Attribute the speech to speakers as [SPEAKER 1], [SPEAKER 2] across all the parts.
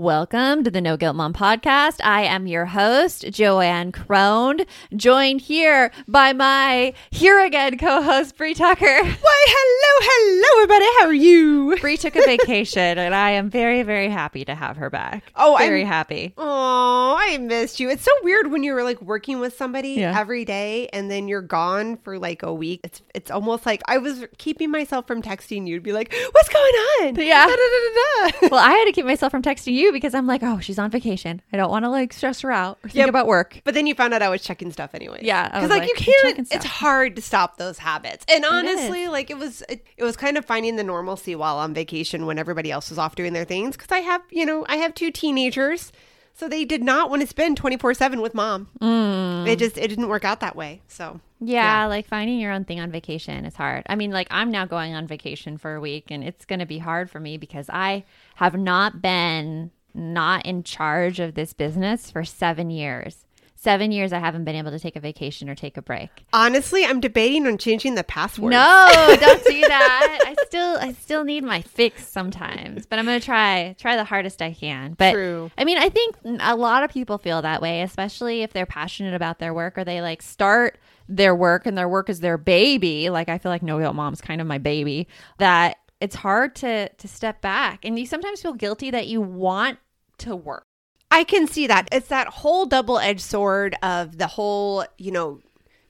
[SPEAKER 1] Welcome to the No Guilt Mom podcast. I am your host, JoAnn Crohn, joined here by my here again co-host Brie Tucker.
[SPEAKER 2] Why, hello, hello, everybody. How are you?
[SPEAKER 1] Brie took a vacation, and I am very, very happy to have her back.
[SPEAKER 2] Oh, I'm-
[SPEAKER 1] very happy.
[SPEAKER 3] Oh, I missed you. It's so weird when you're like working with somebody
[SPEAKER 1] Yeah.
[SPEAKER 3] every day and then you're gone for like a week. It's it's almost like I was keeping myself from texting you to be like, "What's going on?"
[SPEAKER 1] Yeah.
[SPEAKER 3] Da, da, da.
[SPEAKER 1] Well, I had to keep myself from texting you because I'm like, oh, she's on vacation. I don't want to like stress her out or think
[SPEAKER 3] Yep.
[SPEAKER 1] about work.
[SPEAKER 3] But then you found out I was checking stuff anyway.
[SPEAKER 1] Yeah,
[SPEAKER 3] because like,
[SPEAKER 1] like,
[SPEAKER 3] you can't. It's hard to stop those habits. And honestly, like it was, it, it was kind of finding the normalcy while on vacation when everybody else was off doing their things. Because I have, you know, I have two teenagers, so they did not want to spend twenty four seven with mom.
[SPEAKER 1] Mm.
[SPEAKER 3] It just it didn't work out that way. So
[SPEAKER 1] Yeah, like finding your own thing on vacation is hard. I mean, like I'm now going on vacation for a week and it's going to be hard for me because I have not been not in charge of this business for 7 years. 7 years I haven't been able to take a vacation or take a break.
[SPEAKER 3] honestly, I'm debating on changing the password.
[SPEAKER 1] No, don't do that. I still I still need my fix sometimes, but I'm going to try try the hardest I can. But
[SPEAKER 3] True.
[SPEAKER 1] I mean, I think a lot of people feel that way, especially if they're passionate about their work or they like start their work and their work is their baby. Like I feel like No Guilt Mom's kind of my baby. That it's hard to to step back, and you sometimes feel guilty that you want to work.
[SPEAKER 3] I can see that. It's that whole double edged sword of the whole, you know,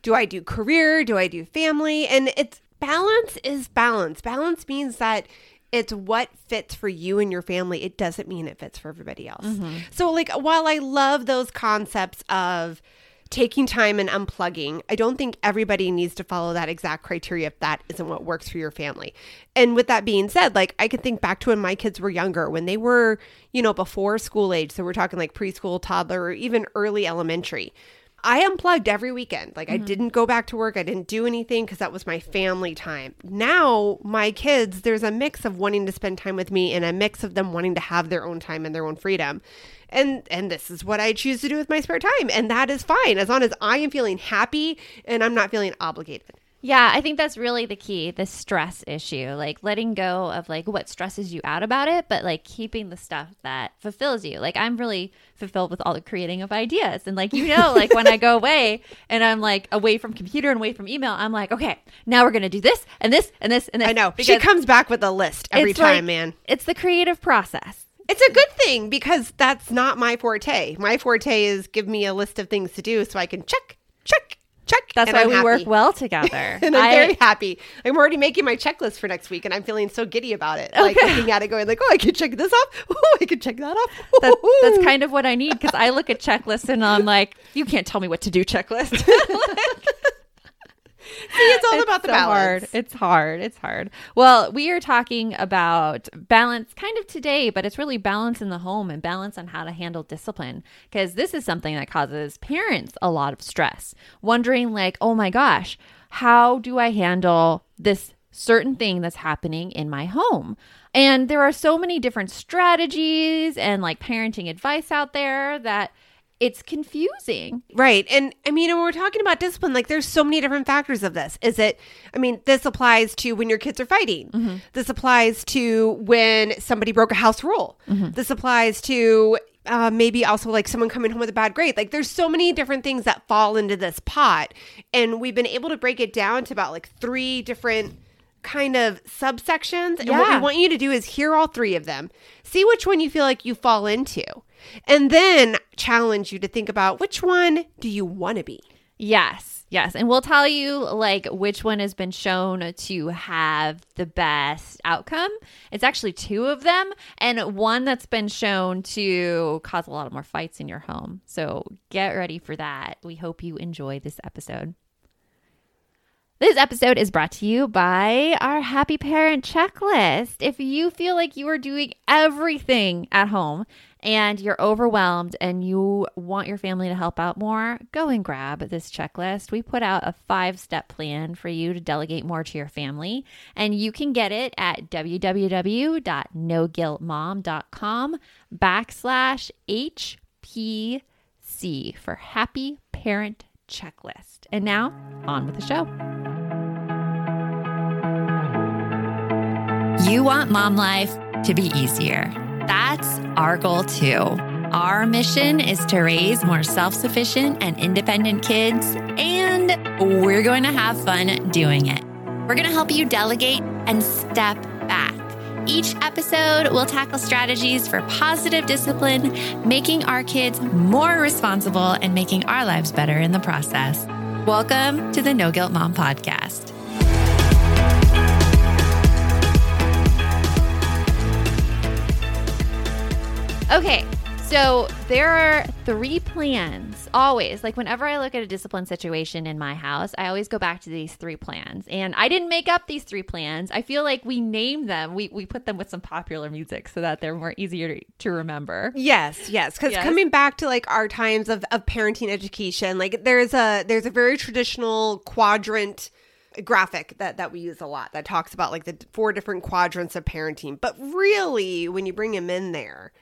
[SPEAKER 3] do I do career? Do I do family? And it's balance is balance. Balance means that it's what fits for you and your family. It doesn't mean it fits for everybody else. Mm-hmm. So, like, while I love those concepts of taking time and unplugging, I don't think everybody needs to follow that exact criteria if that isn't what works for your family. And with that being said, like I can think back to when my kids were younger, when they were, you know, before school age. So we're talking like preschool, toddler, or even early elementary. I unplugged every weekend. Like I mm-hmm. didn't go back to work. I didn't do anything because that was my family time. Now, my kids, there's a mix of wanting to spend time with me and a mix of them wanting to have their own time and their own freedom. And and this is what I choose to do with my spare time. And that is fine as long as I am feeling happy and I'm not feeling obligated.
[SPEAKER 1] Yeah, I think that's really the key, the stress issue. Like letting go of like what stresses you out about it, but like keeping the stuff that fulfills you. Like I'm really fulfilled with all the creating of ideas. And like you know, like when I go away and I'm like away from computer and away from email, I'm like, okay, now we're gonna do this and this and this and this.
[SPEAKER 3] I know. She comes back with a list every time,
[SPEAKER 1] like-
[SPEAKER 3] man.
[SPEAKER 1] It's the creative process.
[SPEAKER 3] It's a good thing because that's not my forte. My forte is give me a list of things to do so I can check, check, check.
[SPEAKER 1] That's
[SPEAKER 3] and
[SPEAKER 1] why
[SPEAKER 3] I'm
[SPEAKER 1] we
[SPEAKER 3] happy.
[SPEAKER 1] work well together.
[SPEAKER 3] And I'm
[SPEAKER 1] I-
[SPEAKER 3] very happy. I'm already making my checklist for next week, and I'm feeling so giddy about it. Like
[SPEAKER 1] Okay.
[SPEAKER 3] looking at it, going like, "Oh, I can check this off. Oh, I can check that off."
[SPEAKER 1] that, that's kind of what I need because I look at checklists and I'm like, you can't tell me what to do checklist.
[SPEAKER 3] It's all about the
[SPEAKER 1] so
[SPEAKER 3] balance.
[SPEAKER 1] Hard. It's hard. It's hard. Well, we are talking about balance kind of today, but it's really balance in the home and balance on how to handle discipline because this is something that causes parents a lot of stress, wondering like, "Oh my gosh, how do I handle this certain thing that's happening in my home?" And there are so many different strategies and like parenting advice out there that it's confusing.
[SPEAKER 3] Right. And I mean, when we're talking about discipline, like there's so many different factors of this. Is it, I mean, this applies to when your kids are fighting. This applies to when somebody broke a house rule. This applies to uh, maybe also like someone coming home with a bad grade. Like there's so many different things that fall into this pot. And we've been able to break it down to about like three different kind of subsections. And what we want you to do is hear all three of them, see which one you feel like you fall into, and then challenge you to think about which one do you want to be.
[SPEAKER 1] Yes, yes. And we'll tell you like which one has been shown to have the best outcome. It's actually two of them, and one that's been shown to cause a lot more fights in your home. So get ready for that. We hope you enjoy this episode. This episode is brought to you by our Happy Parent Checklist. If you feel like you are doing everything at home and you're overwhelmed and you want your family to help out more, go and grab this checklist. We put out a five step plan for you to delegate more to your family, and you can get it at www.noguiltmom.com backslash HPC for Happy Parent Checklist. And now, on with the show.
[SPEAKER 4] You want mom life to be easier. That's our goal too. Our mission is to raise more self sufficient and independent kids, and we're going to have fun doing it. We're going to help you delegate and step back. Each episode we'll tackle strategies for positive discipline, making our kids more responsible and making our lives better in the process. Welcome to the No Guilt Mom Podcast.
[SPEAKER 1] Okay, so there are three plans always. Like whenever I look at a discipline situation in my house, I always go back to these three plans. And I didn't make up these three plans. I feel like we named them. We we put them with some popular music so that they're more easier to, to remember.
[SPEAKER 3] Yes, yes. Because
[SPEAKER 1] Yes.
[SPEAKER 3] coming back to like our times of, of parenting education, like there's a there's a very traditional quadrant graphic that that we use a lot that talks about like the four different quadrants of parenting. But really, when you bring them in there,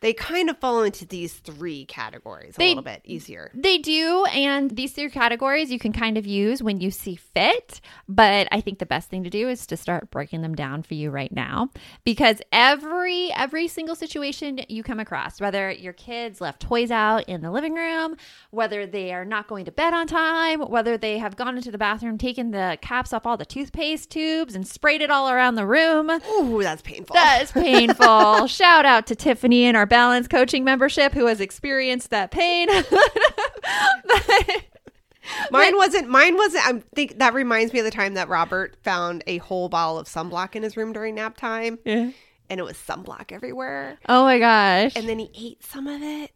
[SPEAKER 3] they kind of fall into these three categories a
[SPEAKER 1] They-
[SPEAKER 3] little bit easier.
[SPEAKER 1] They do, and these three categories you can kind of use when you see fit. But I think the best thing to do is to start breaking them down for you right now, because every every single situation you come across, whether your kids left toys out in the living room, whether they are not going to bed on time, whether they have gone into the bathroom, taken the caps off all the toothpaste tubes, and sprayed it all around the room.
[SPEAKER 3] Ooh, that's painful.
[SPEAKER 1] That is painful. Shout out to Tiffany and our balance coaching membership who has experienced that pain.
[SPEAKER 3] mine wasn't. Mine wasn't. I think that reminds me of the time that Robert found a whole bottle of sunblock in his room during nap time,
[SPEAKER 1] Yeah.
[SPEAKER 3] and it was sunblock everywhere.
[SPEAKER 1] Oh my gosh.
[SPEAKER 3] And then he ate some of it.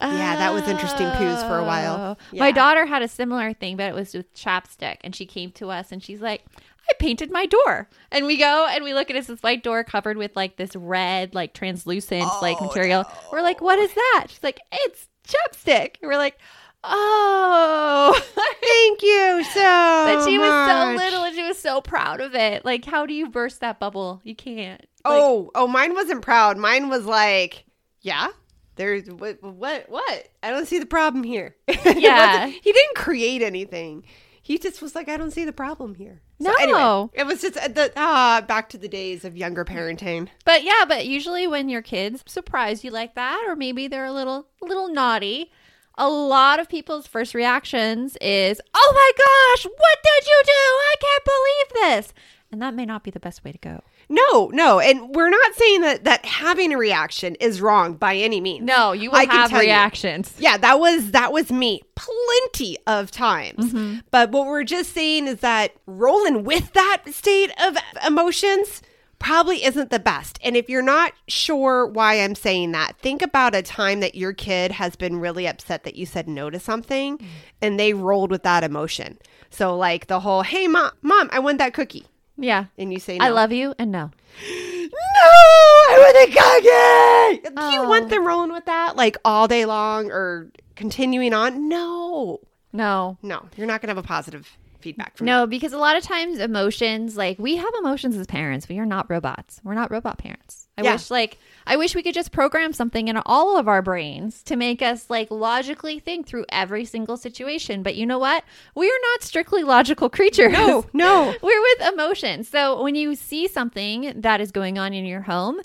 [SPEAKER 3] Yeah, that was interesting poos for a while.
[SPEAKER 1] Oh. My daughter had a similar thing, but it was with chapstick. And she came to us and she's like, I painted my door. And we go and we look at it, it's this white door covered with like this red, like translucent, like
[SPEAKER 3] Oh,
[SPEAKER 1] material. We're like, what is that? She's like, it's chapstick. And we're like, oh.
[SPEAKER 3] Thank you so
[SPEAKER 1] But she was so little and she was so proud of it. Like, how do you burst that bubble? You can't. Like,
[SPEAKER 3] Oh, oh, mine wasn't proud. Mine was like, yeah. There's what, what, what? I don't see the problem here.
[SPEAKER 1] Yeah.
[SPEAKER 3] he didn't create anything. He just was like, I don't see the problem here. So
[SPEAKER 1] No.
[SPEAKER 3] anyway, it was just uh, the ah back to the days of younger parenting.
[SPEAKER 1] But yeah, but usually when your kids surprise you like that, or maybe they're a little a little naughty, a lot of people's first reactions is, "Oh my gosh, what did you do? I can't believe this!" And that may not be the best way to go.
[SPEAKER 3] No, no, and we're not saying that that having a reaction is wrong by any means.
[SPEAKER 1] No, you will
[SPEAKER 3] I can
[SPEAKER 1] have
[SPEAKER 3] tell you.
[SPEAKER 1] reactions.
[SPEAKER 3] Yeah, that was that was me plenty of times. But what we're just saying is that rolling with that state of emotions
[SPEAKER 5] probably isn't the best. And if you're not sure why I'm saying that, think about a time that your kid has been really upset that you said no to something
[SPEAKER 1] Mm.
[SPEAKER 5] and they rolled with that emotion. So, like the whole, hey, mom, mom, I want that cookie.
[SPEAKER 1] Yeah.
[SPEAKER 5] And you say, no.
[SPEAKER 1] I love you and no.
[SPEAKER 5] No, I want a cookie. Do you
[SPEAKER 1] Oh.
[SPEAKER 5] want them rolling with that like all day long or continuing on? No,
[SPEAKER 1] No.
[SPEAKER 5] no, you're not going to have a positive feedback from
[SPEAKER 1] No, because a lot of times emotions, like we have emotions as parents. We are not robots. We're not robot parents. I
[SPEAKER 5] Yeah.
[SPEAKER 1] wish like I wish we could just program something in all of our brains to make us like logically think through every single situation. But you know what? We are not strictly logical creatures.
[SPEAKER 5] No, no.
[SPEAKER 1] We're with emotions. So when you see something that is going on in your home,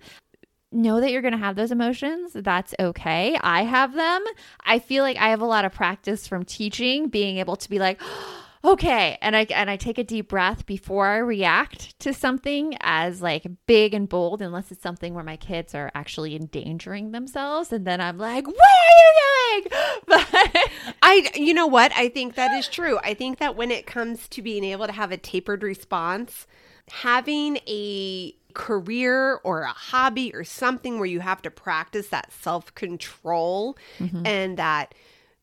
[SPEAKER 1] know that you're going to have those emotions. That's okay. I have them. I feel like I have a lot of practice from teaching, being able to be like, okay, and I and I take a deep breath before I react to something as like big and bold, unless it's something where my kids are actually endangering themselves, and then I'm like, what are you doing? But
[SPEAKER 5] I, you know what? I think that is true. I think that when it comes to being able to have a tapered response, having a career or a hobby or something where you have to practice that self control mm-hmm. and that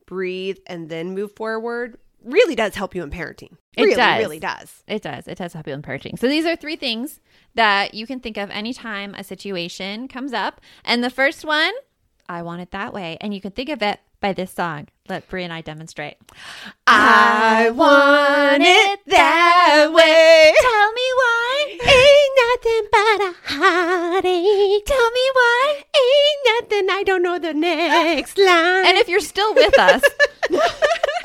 [SPEAKER 5] breathe and then move forward really does help you in parenting.
[SPEAKER 1] It
[SPEAKER 5] really,
[SPEAKER 1] does.
[SPEAKER 5] really does.
[SPEAKER 1] It does. It does help you in parenting. So these are three things that you can think of anytime a situation comes up. And the first one, I want it that way. And you can think of it by this song. Let Brie and I demonstrate.
[SPEAKER 5] I want it that way.
[SPEAKER 1] Tell me why.
[SPEAKER 5] Ain't nothing but a heartache.
[SPEAKER 1] Tell me why.
[SPEAKER 5] Ain't nothing. I don't know the next line.
[SPEAKER 1] And if you're still with us,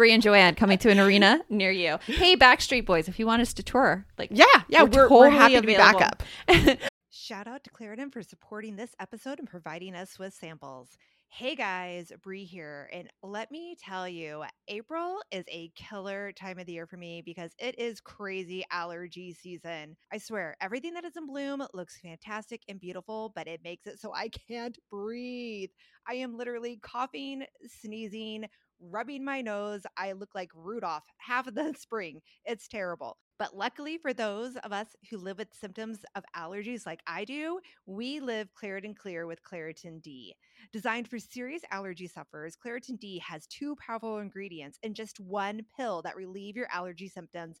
[SPEAKER 1] Brie and JoAnn coming to an arena near you. Hey, Backstreet Boys, if you want us to tour, like
[SPEAKER 5] yeah, yeah, we're, we're, happy to be back up.
[SPEAKER 3] Shout out to Claritin for supporting this episode and providing us with samples. Hey guys, Brie here. And let me tell you, April is a killer time of the year for me because it is crazy allergy season. I swear, everything that is in bloom looks fantastic and beautiful, but it makes it so I can't breathe. I am literally coughing, sneezing, rubbing my nose. I look like Rudolph half of the spring. It's terrible. But luckily for those of us who live with symptoms of allergies like I do, we live Claritin Clear with Claritin D. Designed for serious allergy sufferers, Claritin D has two powerful ingredients in just one pill that relieve your allergy symptoms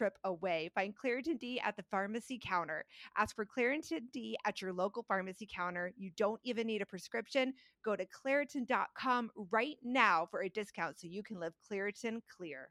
[SPEAKER 3] trip away. Find Claritin D at the pharmacy counter. Ask for Claritin D at your local pharmacy counter. You don't even need a prescription. Go to Claritin.com right now for a discount so you can live Claritin Clear.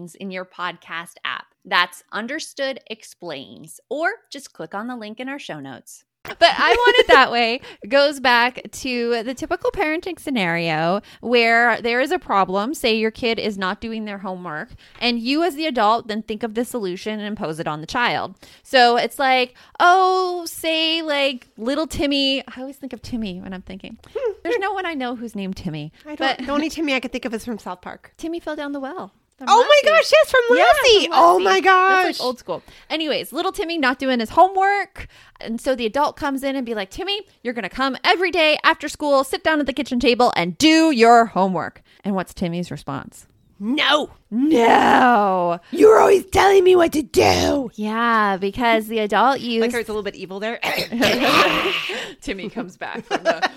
[SPEAKER 1] in your podcast app. That's Understood Explains, or just click on the link in our show notes. but I want it that way goes back to the typical parenting scenario where there is a problem. Say your kid is not doing their homework, and you, as the adult, then think of the solution and impose it on the child. So it's like, oh, say like little Timmy. I always think of Timmy when I'm thinking. There's no one I know who's named Timmy.
[SPEAKER 3] I don't. The only Timmy I could think of is from South Park.
[SPEAKER 1] Timmy fell down the well. From
[SPEAKER 3] Oh my gosh! Yes, from
[SPEAKER 1] Yeah,
[SPEAKER 3] Lassie.
[SPEAKER 1] from
[SPEAKER 3] Oh my gosh!
[SPEAKER 1] That's like old school. Anyways, little Timmy not doing his homework. And so the adult comes in and be like, Timmy, you're going to come every day after school, sit down at the kitchen table and do your homework. And what's Timmy's response?
[SPEAKER 3] no,
[SPEAKER 1] No.
[SPEAKER 3] you're always telling me what to do.
[SPEAKER 1] Yeah, because the adult used.
[SPEAKER 3] Like, it's a little bit evil there.
[SPEAKER 1] Timmy comes back from the.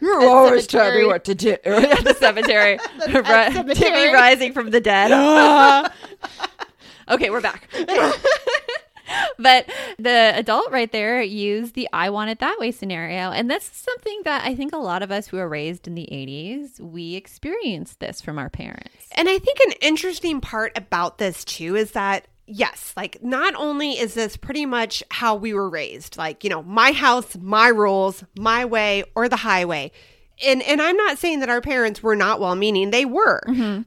[SPEAKER 3] You're
[SPEAKER 1] always telling me what to do at the cemetery. Ri- Timmy
[SPEAKER 3] cemetery.
[SPEAKER 1] rising from the dead. okay, we're back. but the adult right there used the I want it that way scenario. And that's something that I think a lot of us who were raised in the 80s, we experienced this from our parents.
[SPEAKER 3] And I think an interesting part about this too is that yes, like not only is this pretty much how we were raised, like, you know, my house, my rules, my way or the highway. And and I'm not saying that our parents were not well-meaning, they were. Mm-hmm.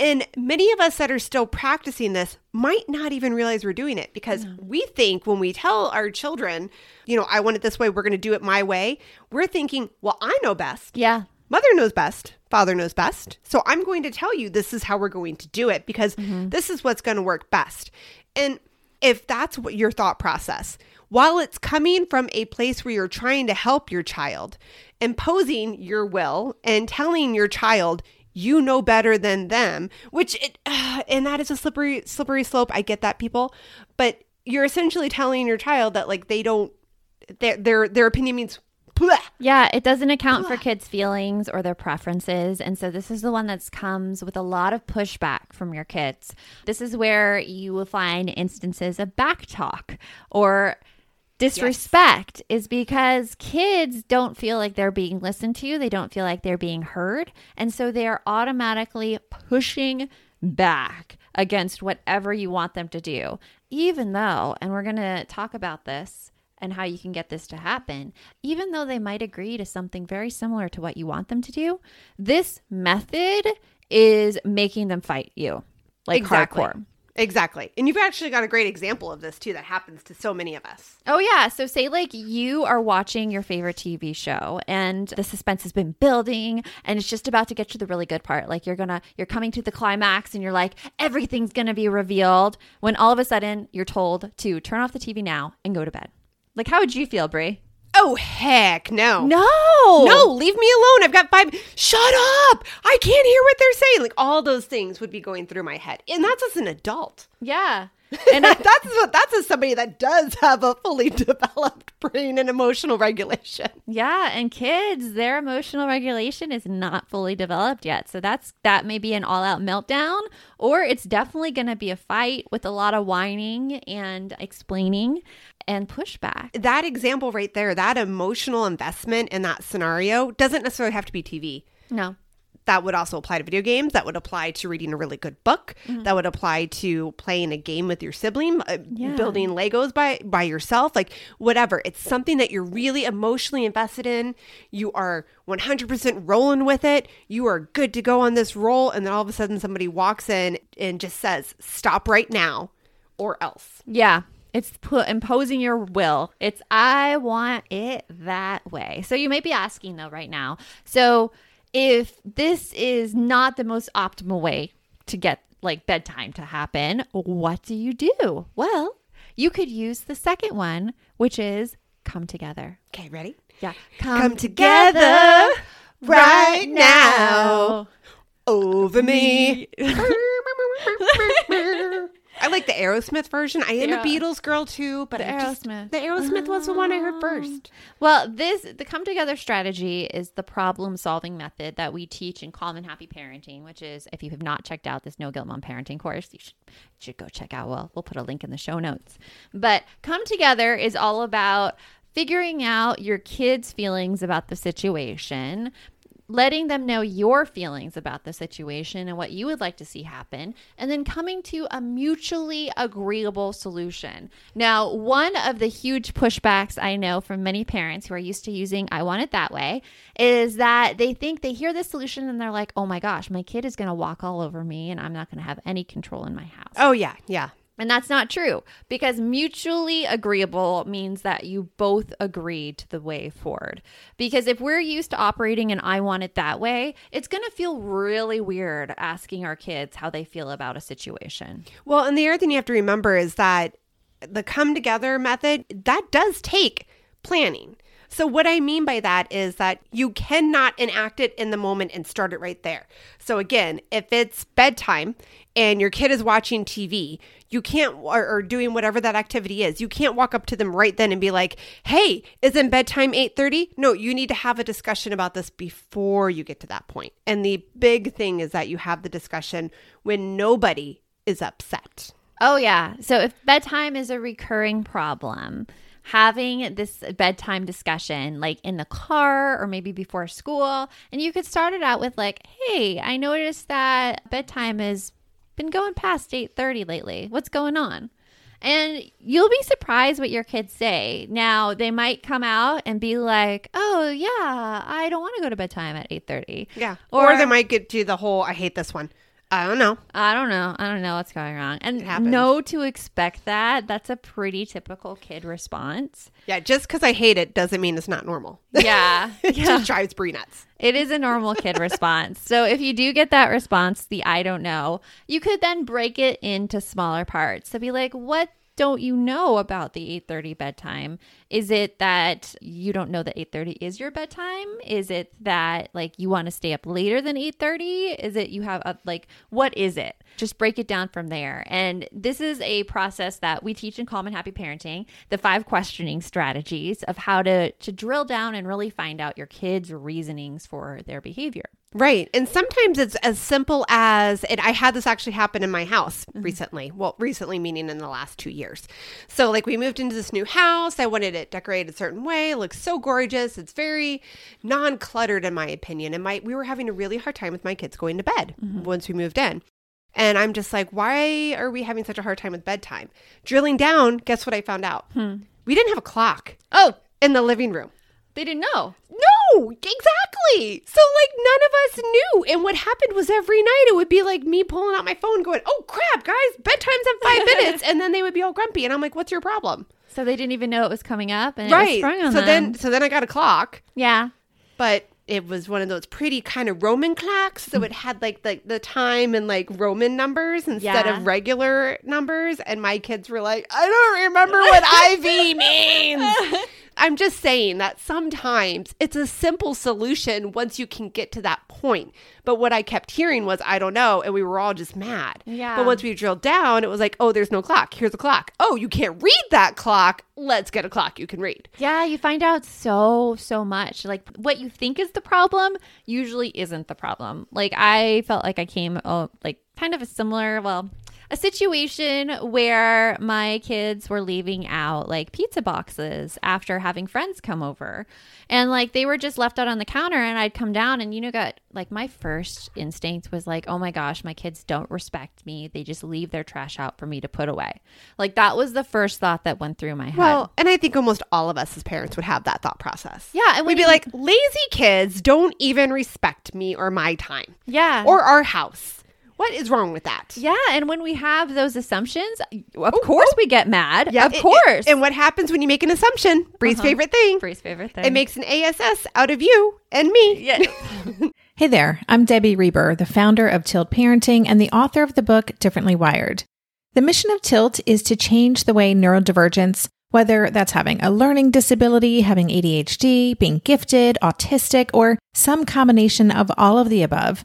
[SPEAKER 3] And many of us that are still practicing this might not even realize we're doing it because we think when we tell our children, you know, I want it this way, we're going to do it my way, we're thinking, well, I know best.
[SPEAKER 1] Yeah.
[SPEAKER 3] Mother knows best, father knows best. So I'm going to tell you this is how we're going to do it because mm-hmm. this is what's going to work best. And if that's what your thought process, while it's coming from a place where you're trying to help your child, imposing your will and telling your child you know better than them, which it, and that is a slippery slippery slope. I get that people, but you're essentially telling your child that like they don't their their their opinion means.
[SPEAKER 1] Yeah, it doesn't account for kids' feelings or their preferences. And so this is the one that comes with a lot of pushback from your kids. This is where you will find instances of back talk or disrespect is because kids don't feel like they're being listened to, they don't feel like they're being heard, and so they are automatically pushing back against whatever you want them to do. Even though, and we're going to talk about this and how you can get this to happen, even though they might agree to something very similar to what you want them to do, this method is making them fight you like
[SPEAKER 3] Exactly.
[SPEAKER 1] hardcore.
[SPEAKER 3] Exactly. And you've actually got a great example of this too that happens to so many of us.
[SPEAKER 1] Oh yeah, so say like you are watching your favorite TV show and the suspense has been building and it's just about to get to the really good part. Like you're to you're coming to the climax and you're like everything's going to be revealed when all of a sudden you're told to turn off the TV now and go to bed. Like how would you feel, Brie?
[SPEAKER 3] Oh heck no.
[SPEAKER 1] No.
[SPEAKER 3] No, leave me alone. I've got five. Shut up. I can't hear what they're saying. Like all those things would be going through my head. And that's as an adult.
[SPEAKER 1] Yeah.
[SPEAKER 3] And that's what that's as somebody that does have a fully developed brain and emotional regulation.
[SPEAKER 1] Yeah, and kids, their emotional regulation is not fully developed yet. So that's that may be an all-out meltdown or it's definitely going to be a fight with a lot of whining and explaining and pushback.
[SPEAKER 3] That example right there, that emotional investment in that scenario doesn't necessarily have to be TV.
[SPEAKER 1] No.
[SPEAKER 3] That would also apply to video games that would apply to reading a really good book that would apply to playing a game with your sibling uh,
[SPEAKER 1] Yeah.
[SPEAKER 3] building legos by by yourself like whatever it's something that you're really emotionally invested in you are 100% rolling with it you are good to go on this roll and then all of a sudden somebody walks in and just says stop right now or else
[SPEAKER 1] Yeah. It's put imposing your will. It's I want it that way. So you may be asking though right now. So if this is not the most optimal way to get like bedtime to happen, what do you do? Well, you could use the second one, which is come together.
[SPEAKER 3] okay ready
[SPEAKER 1] Yeah.
[SPEAKER 3] Come together right now. over me. I like the Aerosmith version. I am
[SPEAKER 1] Yeah.
[SPEAKER 3] a Beatles girl too, but
[SPEAKER 1] The
[SPEAKER 3] I just-
[SPEAKER 1] Aerosmith.
[SPEAKER 3] the Aerosmith was the one I heard oh. first.
[SPEAKER 1] Well, this the come together strategy is the problem solving method that we teach in Calm and Happy Parenting, which is if you have not checked out this No Guilt Mom Parenting course, you should, you should go check out. Well, we'll put a link in the show notes. But come together is all about figuring out your kids' feelings about the situation, letting them know your feelings about the situation and what you would like to see happen, and then coming to a mutually agreeable solution. Now, one of the huge pushbacks I know from many parents who are used to using I want it that way is that they think they hear this solution and they're like, oh my gosh, my kid is going to walk all over me and I'm not going to have any control in my house.
[SPEAKER 3] Oh yeah, yeah.
[SPEAKER 1] And that's not true because mutually agreeable means that you both agree to the way forward. Because if we're used to operating and I want it that way, it's going to feel really weird asking our kids how they feel about a situation.
[SPEAKER 3] Well, and the other thing you have to remember is that the come together method that does take planning. So, what I mean by that is that you cannot enact it in the moment and start it right there. So, again, if it's bedtime and your kid is watching TV, you can't, or, or, doing whatever that activity is, you can't walk up to them right then and be like, hey, isn't bedtime 8.30? No, you need to have a discussion about this before you get to that point. And the big thing is that you have the discussion when nobody is upset.
[SPEAKER 1] Oh, yeah. So, if bedtime is a recurring problem, having this bedtime discussion like in the car or maybe before school and you could start it out with like hey i noticed that bedtime has been going past 8.30 lately. What's going on? And you'll be surprised what your kids say. Now they might come out and be like oh yeah i don't want to go to bedtime at 8.30
[SPEAKER 3] yeah. Or, or they might get to the whole i hate this one I don't know.
[SPEAKER 1] I don't know. I don't know what's going on. And no to expect that. That's a pretty typical kid response.
[SPEAKER 3] Yeah, just because I hate it doesn't mean it's not normal.
[SPEAKER 1] Yeah.
[SPEAKER 3] it
[SPEAKER 1] yeah.
[SPEAKER 3] just drives Brie nuts.
[SPEAKER 1] It is a normal kid response. So if you do get that response, the I don't know, you could then break it into smaller parts. So be like, what don't you know about the 8:30 bedtime? Is it that you don't know that 8:30 is your bedtime? Is it that like you want to stay up later than 8:30? Is it you have a like what is it? Just break it down from there. And this is a process that we teach in Calm and Happy Parenting, the five questioning strategies of how to to drill down and really find out your kids' reasonings for their behavior.
[SPEAKER 3] Right. And sometimes it's as simple as, and I had this actually happen in my house mm-hmm. recently. Well, recently meaning in the last two years. So, like, we moved into this new house. I wanted it decorated a certain way. It looks so gorgeous. It's very non cluttered, in my opinion. And my, we were having a really hard time with my kids going to bed mm-hmm. once we moved in. And I'm just like, why are we having such a hard time with bedtime? Drilling down, guess what I found out? Hmm. We didn't have a clock.
[SPEAKER 1] Oh,
[SPEAKER 3] in the living room.
[SPEAKER 1] They didn't know.
[SPEAKER 3] No, exactly. So like none of us knew. And what happened was every night it would be like me pulling out my phone going, "Oh crap, guys, bedtime's in 5 minutes." And then they would be all grumpy and I'm like, "What's your problem?"
[SPEAKER 1] So they didn't even know it was coming up and
[SPEAKER 3] right.
[SPEAKER 1] so
[SPEAKER 3] them. then so then I got a clock.
[SPEAKER 1] Yeah.
[SPEAKER 3] But it was one of those pretty kind of Roman clocks. So it mm-hmm. had like the, the time and like Roman numbers instead yeah. of regular numbers. And my kids were like, I don't remember what IV means. I'm just saying that sometimes it's a simple solution once you can get to that point. But what I kept hearing was, I don't know. And we were all just mad.
[SPEAKER 1] Yeah.
[SPEAKER 3] But once we drilled down, it was like, oh, there's no clock. Here's a clock. Oh, you can't read that clock. Let's get a clock you can read.
[SPEAKER 1] Yeah. You find out so, so much. Like what you think is the problem usually isn't the problem. Like I felt like I came, oh, like kind of a similar, well, a situation where my kids were leaving out like pizza boxes after having friends come over. And like they were just left out on the counter and I'd come down and you know got like my first instinct was like, "Oh my gosh, my kids don't respect me. They just leave their trash out for me to put away." Like that was the first thought that went through my head.
[SPEAKER 3] Well, and I think almost all of us as parents would have that thought process.
[SPEAKER 1] Yeah,
[SPEAKER 3] and we'd be like, "Lazy kids don't even respect me or my time."
[SPEAKER 1] Yeah.
[SPEAKER 3] Or our house. What is wrong with that?
[SPEAKER 1] Yeah, and when we have those assumptions, of course we get mad. Yeah, of
[SPEAKER 3] it,
[SPEAKER 1] course.
[SPEAKER 3] It, and what happens when you make an assumption? Brie's uh-huh. favorite thing.
[SPEAKER 1] Brie's favorite thing.
[SPEAKER 3] It makes an ASS out of you and me.
[SPEAKER 1] Yeah.
[SPEAKER 6] hey there, I'm Debbie Reber, the founder of Tilt Parenting and the author of the book Differently Wired. The mission of Tilt is to change the way neurodivergence, whether that's having a learning disability, having ADHD, being gifted, autistic, or some combination of all of the above,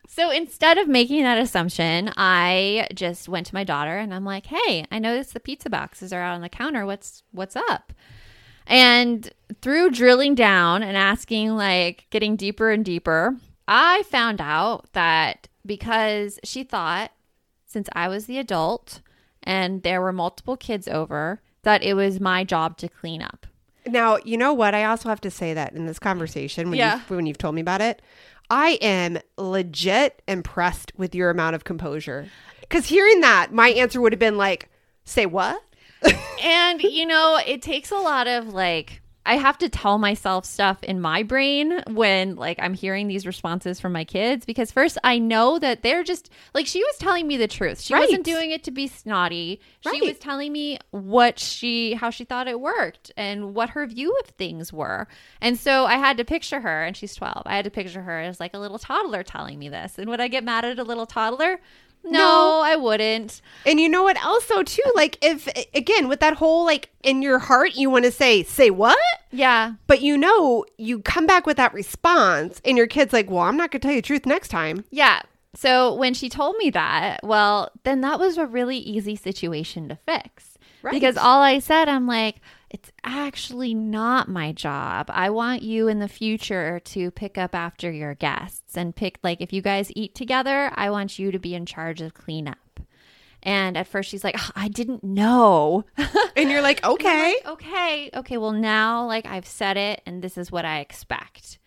[SPEAKER 1] So instead of making that assumption, I just went to my daughter and I'm like, "Hey, I noticed the pizza boxes are out on the counter. What's what's up?" And through drilling down and asking like getting deeper and deeper, I found out that because she thought since I was the adult and there were multiple kids over, that it was my job to clean up.
[SPEAKER 3] Now, you know what? I also have to say that in this conversation, when,
[SPEAKER 1] Yeah.
[SPEAKER 3] you've, when you've told me about it, I am legit impressed with your amount of composure. Because hearing that, my answer would have been like, say what?
[SPEAKER 1] and you know it takes a lot of like i have to tell myself stuff in my brain when like i'm hearing these responses from my kids because first i know that they're just like she was telling me the truth. She
[SPEAKER 3] Right.
[SPEAKER 1] wasn't doing it to be snotty. She was telling me what she how she thought it worked and what her view of things were. And so i had to picture her and she's 12 i had to picture her as like a little toddler telling me this. And would i get mad at a little toddler no,
[SPEAKER 3] No.
[SPEAKER 1] i wouldn't
[SPEAKER 3] And you know what else, though, too? Like, if, again, with that whole, like, in your heart, you want to say, say what?
[SPEAKER 1] yeah
[SPEAKER 3] But you know, you come back with that response, and your kid's like, well, I'm not going to tell you the truth next time.
[SPEAKER 1] Yeah. So when she told me that, well, then that was a really easy situation to fix.
[SPEAKER 3] Right.
[SPEAKER 1] Because all I said, I'm like, it's actually not my job. I want you in the future to pick up after your guests and pick, like, if you guys eat together, I want you to be in charge of cleanup. And at first she's like, "Oh, I didn't know.
[SPEAKER 3] And you're like, okay.
[SPEAKER 1] okay, okay, well, now, like, I've said it and this is what I expect.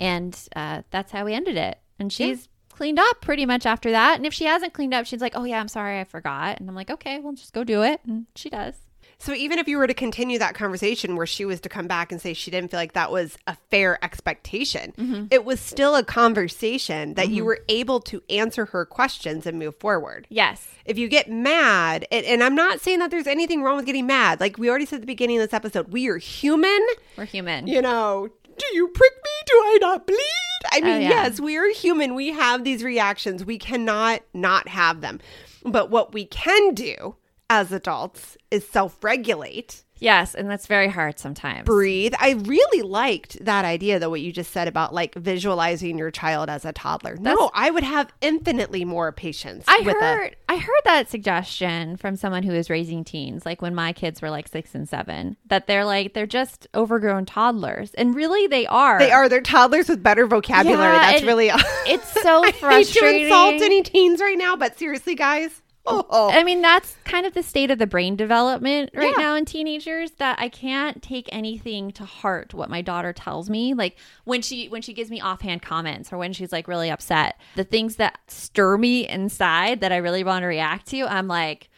[SPEAKER 1] And uh, that's how we ended it. And she's cleaned up pretty much after that. And if she hasn't cleaned up, she's like, oh, yeah, I'm sorry, I forgot. And I'm like, okay, well, just go do it. And she does.
[SPEAKER 3] So even if you were to continue that conversation where she was to come back and say she didn't feel like that was a fair expectation,
[SPEAKER 1] Mm-hmm.
[SPEAKER 3] it was still a conversation that you were able to answer her questions and move forward.
[SPEAKER 1] Yes.
[SPEAKER 3] If you get mad, and, and I'm not saying that there's anything wrong with getting mad. Like we already said at the beginning of this episode, we are human.
[SPEAKER 1] We're human.
[SPEAKER 3] You know, do you prick me? Do I not bleed? I mean,
[SPEAKER 1] Oh, yeah.
[SPEAKER 3] yes, we are human. We have these reactions. We cannot not have them. But what we can do as adults is self regulate
[SPEAKER 1] Yes. And that's very hard sometimes.
[SPEAKER 3] breathe. I really liked that idea, though, what you just said about like visualizing your child as a toddler. no, I would have infinitely more patience.
[SPEAKER 1] I
[SPEAKER 3] with
[SPEAKER 1] heard I heard that suggestion from someone who is raising teens, like when my kids were like six and seven, that they're like they're just overgrown toddlers, and really they are.
[SPEAKER 3] they are. They're toddlers with better vocabulary.
[SPEAKER 1] Yeah,
[SPEAKER 3] That's really.
[SPEAKER 1] It's so
[SPEAKER 3] I hate to
[SPEAKER 1] frustrating.
[SPEAKER 3] insult any teens right now, but seriously, guys. Oh,
[SPEAKER 1] I mean, that's kind of the state of the brain development right
[SPEAKER 3] Yeah.
[SPEAKER 1] now in teenagers that I can't take anything to heart what my daughter tells me. Like when she when she gives me offhand comments or when she's like really upset, the things that stir me inside that I really want to react to, I'm like,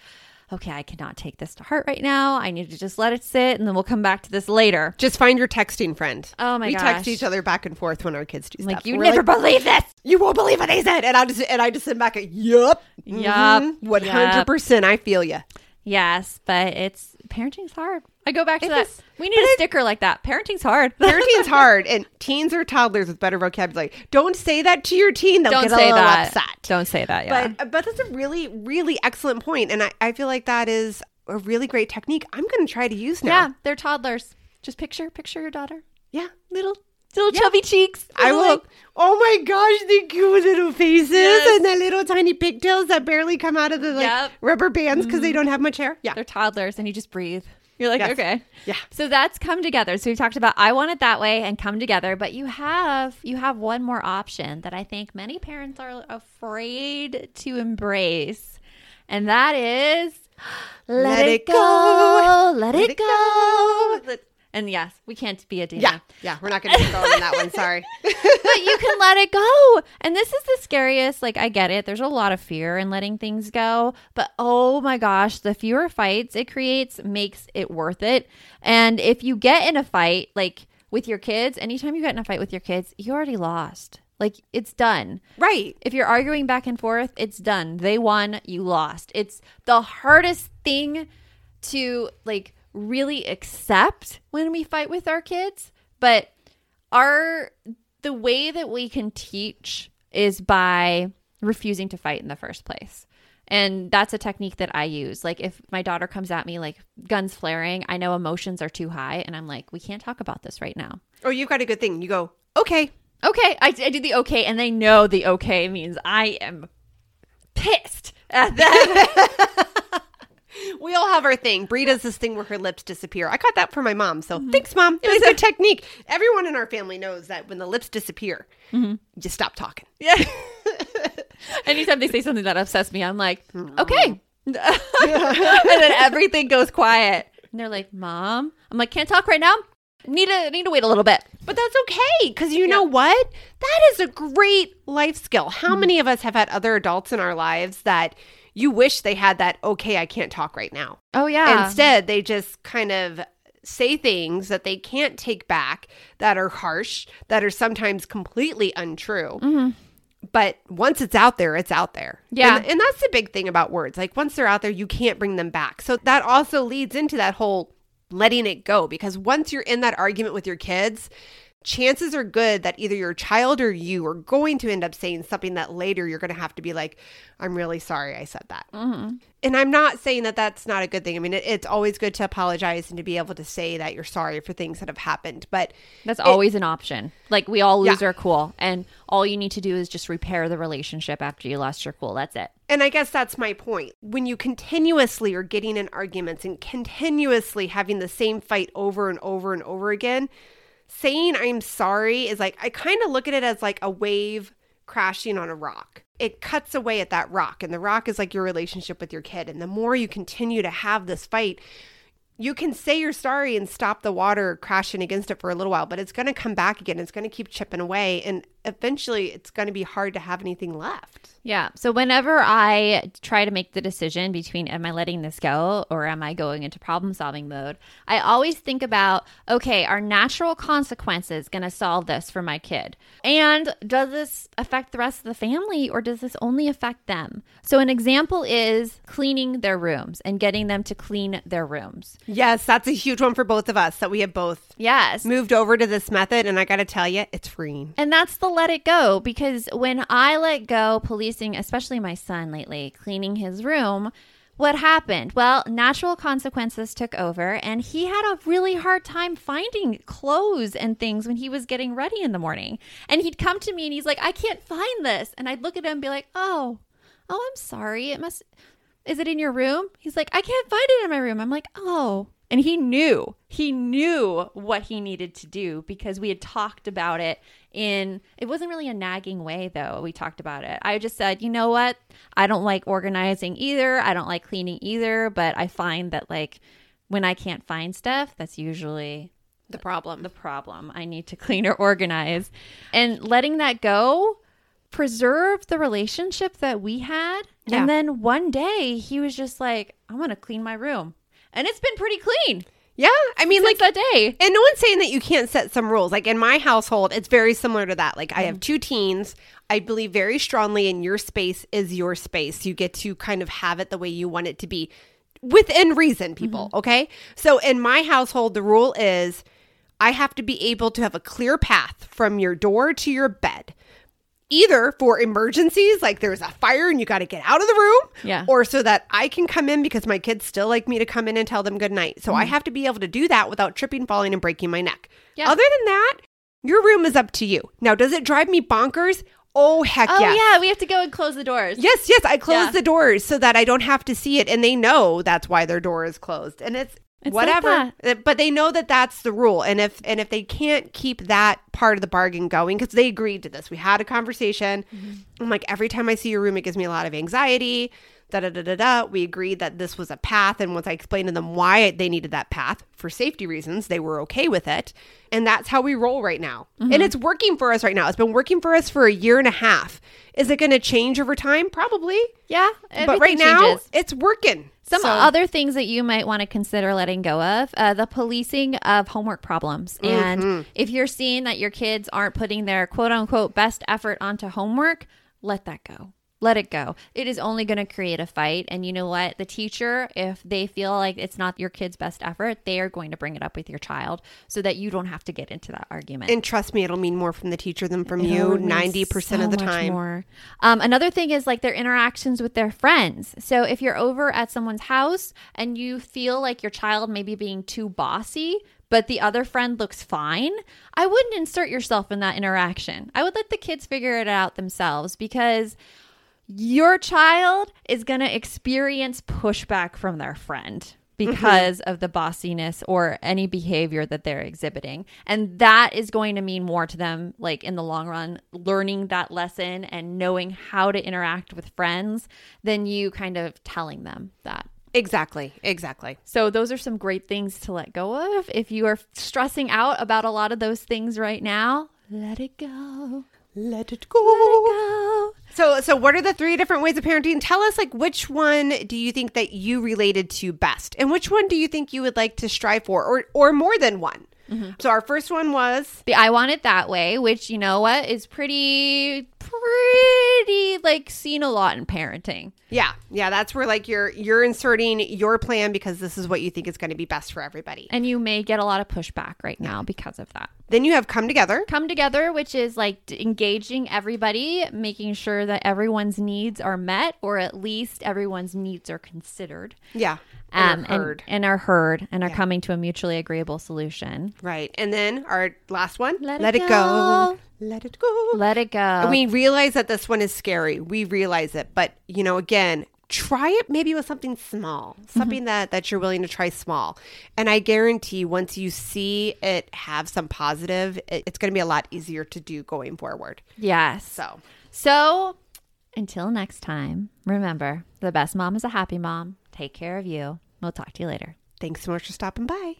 [SPEAKER 1] okay, I cannot take this to heart right now. I need to just let it sit and then we'll come back to this later.
[SPEAKER 3] just find your texting friend.
[SPEAKER 1] Oh my
[SPEAKER 3] we
[SPEAKER 1] gosh.
[SPEAKER 3] text each other back and forth when our kids do
[SPEAKER 1] I'm
[SPEAKER 3] stuff.
[SPEAKER 1] like, you
[SPEAKER 3] We're
[SPEAKER 1] never
[SPEAKER 3] like,
[SPEAKER 1] believe this.
[SPEAKER 3] you won't believe what they said, and I just and I just sit back and yup,
[SPEAKER 1] Yup. Mm-hmm.
[SPEAKER 3] one hundred percent. I feel you.
[SPEAKER 1] Yes, but it's parenting's hard. I go back to
[SPEAKER 3] It
[SPEAKER 1] that.
[SPEAKER 3] is.
[SPEAKER 1] We need a sticker like that. Parenting's hard.
[SPEAKER 3] Parenting's hard, and teens or toddlers with better vocabulary. Don't say that to your teen; they'll
[SPEAKER 1] Don't
[SPEAKER 3] get
[SPEAKER 1] say
[SPEAKER 3] a little
[SPEAKER 1] that.
[SPEAKER 3] upset.
[SPEAKER 1] Don't say that. Yeah.
[SPEAKER 3] But but that's a really really excellent point, and I, I feel like that is a really great technique. I'm going to try to use now.
[SPEAKER 1] yeah, they're toddlers. Just picture picture your daughter.
[SPEAKER 3] yeah.
[SPEAKER 1] Little little chubby cheeks.
[SPEAKER 3] I will.
[SPEAKER 1] like-
[SPEAKER 3] Oh my gosh, the cute little faces
[SPEAKER 1] Yes.
[SPEAKER 3] and the little tiny pigtails that barely come out of the like
[SPEAKER 1] Yep.
[SPEAKER 3] rubber bands because they mm. don't have much hair. Yeah,
[SPEAKER 1] They're toddlers, and you just breathe. You're like,
[SPEAKER 3] Yes.
[SPEAKER 1] okay.
[SPEAKER 3] Yeah.
[SPEAKER 1] So that's come together. So we talked about I want it that way and come together, but you have you have one more option that I think many parents are afraid to embrace. And that is let,
[SPEAKER 3] Let
[SPEAKER 1] it go.
[SPEAKER 3] go.
[SPEAKER 1] Let,
[SPEAKER 3] Let
[SPEAKER 1] it
[SPEAKER 3] it
[SPEAKER 1] go. Let- And yes, we can't be Idina.
[SPEAKER 3] yeah, yeah. We're not going to go on that one. Sorry.
[SPEAKER 1] but you can let it go. And this is the scariest. Like, I get it. There's a lot of fear in letting things go. But oh my gosh, the fewer fights it creates makes it worth it. And if you get in a fight, like with your kids, anytime you get in a fight with your kids, you already lost. Like, it's done.
[SPEAKER 3] right.
[SPEAKER 1] If you're arguing back and forth, it's done. They won, you lost. It's the hardest thing to like really accept when we fight with our kids, but our the way that we can teach is by refusing to fight in the first place. And that's a technique that I use. Like if my daughter comes at me like guns flaring, I know emotions are too high and I'm like, we can't talk about this right now.
[SPEAKER 3] Oh, you've got a good thing. You go. Okay.
[SPEAKER 1] Okay, I, I do the okay, and they know the okay means I am pissed at them.
[SPEAKER 3] We all have our thing. Brie does this thing where her lips disappear. I got that from my mom. So mm-hmm. thanks, mom. It was a technique. Everyone in our family knows that when the lips disappear, mm-hmm. you stop talking.
[SPEAKER 1] yeah. Anytime they say something that upsets me, I'm like, okay. and then everything goes quiet. And they're like, Mom, I'm like, can't talk right now. Need to need to wait a little bit.
[SPEAKER 3] But that's okay because you know what? That is a great life skill. How mm-hmm. many of us have had other adults in our lives that you wish they had that, okay, I can't talk right now?
[SPEAKER 1] Oh yeah.
[SPEAKER 3] Instead, they just kind of say things that they can't take back that are harsh, that are sometimes completely untrue. Mm-hmm. But once it's out there, it's out there.
[SPEAKER 1] Yeah.
[SPEAKER 3] And, and that's the big thing about words. Like once they're out there, you can't bring them back. So that also leads into that whole letting it go because once you're in that argument with your kids, chances are good that either your child or you are going to end up saying something that later you're going to have to be like, I'm really sorry I said that. Mm-hmm. And I'm not saying that that's not a good thing. I mean, it, it's always good to apologize and to be able to say that you're sorry for things that have happened. But
[SPEAKER 1] That's always an option. Like we all lose
[SPEAKER 3] Yeah.
[SPEAKER 1] our cool, and all you need to do is just repair the relationship after you lost your cool. That's it.
[SPEAKER 3] And I guess that's my point. When you continuously are getting in arguments and continuously having the same fight over and over and over again, saying I'm sorry is like, I kind of look at it as like a wave crashing on a rock. It cuts away at that rock, and the rock is like your relationship with your kid. And the more you continue to have this fight, you can say you're sorry and stop the water crashing against it for a little while, but it's going to come back again. It's going to keep chipping away. And eventually, it's going to be hard to have anything left.
[SPEAKER 1] Yeah. So whenever I try to make the decision between am I letting this go or am I going into problem solving mode, I always think about okay, are natural consequences going to solve this for my kid? And does this affect the rest of the family or does this only affect them? So an example is cleaning their rooms and getting them to clean their rooms.
[SPEAKER 3] Yes, that's a huge one for both of us that we have both
[SPEAKER 1] Yes.
[SPEAKER 3] moved over to this method. And I got to tell you, it's freeing.
[SPEAKER 1] And that's the let it go because when I let go especially my son lately, cleaning his room, what happened? Well, natural consequences took over and he had a really hard time finding clothes and things when he was getting ready in the morning. And he'd come to me and he's like, I can't find this. And I'd look at him and be like, oh, oh, I'm sorry. It must, is it in your room? He's like, I can't find it in my room. I'm like, oh. And he knew, he knew what he needed to do because we had talked about it in, it wasn't really a nagging way though. We talked about it. I just said, you know what? I don't like organizing either. I don't like cleaning either. But I find that like when I can't find stuff, that's usually
[SPEAKER 3] The problem.
[SPEAKER 1] the problem. I need to clean or organize. And letting that go preserved the relationship that we had.
[SPEAKER 3] Yeah.
[SPEAKER 1] And then one day he was just like, I'm going to clean my room. And it's been pretty clean
[SPEAKER 3] yeah. I mean,
[SPEAKER 1] since
[SPEAKER 3] like,
[SPEAKER 1] that day.
[SPEAKER 3] and no one's saying that you can't set some rules. Like in my household, it's very similar to that. Like I
[SPEAKER 1] Mm-hmm.
[SPEAKER 3] have two teens. I believe very strongly in your space is your space. You get to kind of have it the way you want it to be. within reason, people. Okay. So in my household, the rule is I have to be able to have a clear path from your door to your bed. Either for emergencies, like there's a fire and you got to get out of the room,
[SPEAKER 1] Yeah.
[SPEAKER 3] or so that I can come in because my kids still like me to come in and tell them good night. So I mm. have to be able to do that without tripping, falling, and breaking my neck.
[SPEAKER 1] Yeah.
[SPEAKER 3] Other than that, your room is up to you. Now, does it drive me bonkers? Oh, heck
[SPEAKER 1] Oh
[SPEAKER 3] yes.
[SPEAKER 1] yeah, we have to go and close the doors.
[SPEAKER 3] Yes, yes. I close
[SPEAKER 1] Yeah.
[SPEAKER 3] the doors so that I don't have to see it, and they know that's why their door is closed, and it's,
[SPEAKER 1] It's
[SPEAKER 3] whatever. Uh, But they know that that's the rule, and if and if they can't keep that part of the bargain going, because they agreed to this, we had a conversation.
[SPEAKER 1] Mm-hmm.
[SPEAKER 3] I'm like, every time I see your room, it gives me a lot of anxiety. Da da da da da. We agreed that this was a path, and once I explained to them why they needed that path for safety reasons, they were okay with it, and that's how we roll right now.
[SPEAKER 1] Mm-hmm.
[SPEAKER 3] And it's working for us right now. It's been working for us for a year and a half. Is it going to change over time? Probably.
[SPEAKER 1] Yeah,
[SPEAKER 3] but right now,
[SPEAKER 1] changes.
[SPEAKER 3] it's working.
[SPEAKER 1] Some
[SPEAKER 3] So-
[SPEAKER 1] other things that you might want to consider letting go of uh, the policing of homework problems. And if you're seeing that your kids aren't putting their quote unquote best effort onto homework, let that go. Let it go. It is only going to create a fight. And you know what? The teacher, if they feel like it's not your kid's best effort, they are going to bring it up with your child so that you don't have to get into that argument.
[SPEAKER 3] And trust me, it'll mean more from the teacher than from
[SPEAKER 1] It'll
[SPEAKER 3] you 90% of the time.
[SPEAKER 1] More. Um, another thing is like their interactions with their friends. So if you're over at someone's house and you feel like your child may be being too bossy, but the other friend looks fine, I wouldn't insert yourself in that interaction. I would let the kids figure it out themselves because your child is going to experience pushback from their friend because of the bossiness or any behavior that they're exhibiting. And that is going to mean more to them, like in the long run, learning that lesson and knowing how to interact with friends than you kind of telling them that.
[SPEAKER 3] Exactly. Exactly.
[SPEAKER 1] So, those are some great things to let go of. If you are stressing out about a lot of those things right now, let it go.
[SPEAKER 3] Let it go.
[SPEAKER 1] Go.
[SPEAKER 3] So, so what are the three different ways of parenting? Tell us, like, which one do you think that you related to best, and which one do you think you would like to strive for, or or more than one? Mm-hmm. So, our first one was
[SPEAKER 1] The I want it that way, which you know what is pretty pretty like seen a lot in parenting.
[SPEAKER 3] yeah, yeah. That's where like you're you're inserting your plan because this is what you think is going to be best for everybody.
[SPEAKER 1] And you may get a lot of pushback right now because of that.
[SPEAKER 3] Then you have come together.
[SPEAKER 1] Come together, which is like engaging everybody, making sure that everyone's needs are met or at least everyone's needs are considered.
[SPEAKER 3] Yeah,
[SPEAKER 1] Um,
[SPEAKER 3] and are heard.
[SPEAKER 1] And, and are heard and are coming to a mutually agreeable solution.
[SPEAKER 3] right. And then our last one,
[SPEAKER 1] Let
[SPEAKER 3] let
[SPEAKER 1] it
[SPEAKER 3] it
[SPEAKER 1] go.
[SPEAKER 3] go. Let it go.
[SPEAKER 1] Let it go.
[SPEAKER 3] we realize that this one is scary. We realize it, but you know, again, try it maybe with something small, something that that you're willing to try small. And I guarantee once you see it have some positive, it, it's going to be a lot easier to do going forward.
[SPEAKER 1] yes.
[SPEAKER 3] So,
[SPEAKER 1] So, until next time, remember the best mom is a happy mom. Take care of you. We'll talk to you later.
[SPEAKER 3] thanks so much for stopping by.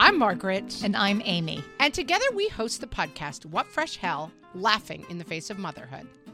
[SPEAKER 7] I'm Margaret.
[SPEAKER 8] And I'm Amy.
[SPEAKER 7] And together we host the podcast, What Fresh Hell Laughing in the Face of Motherhood.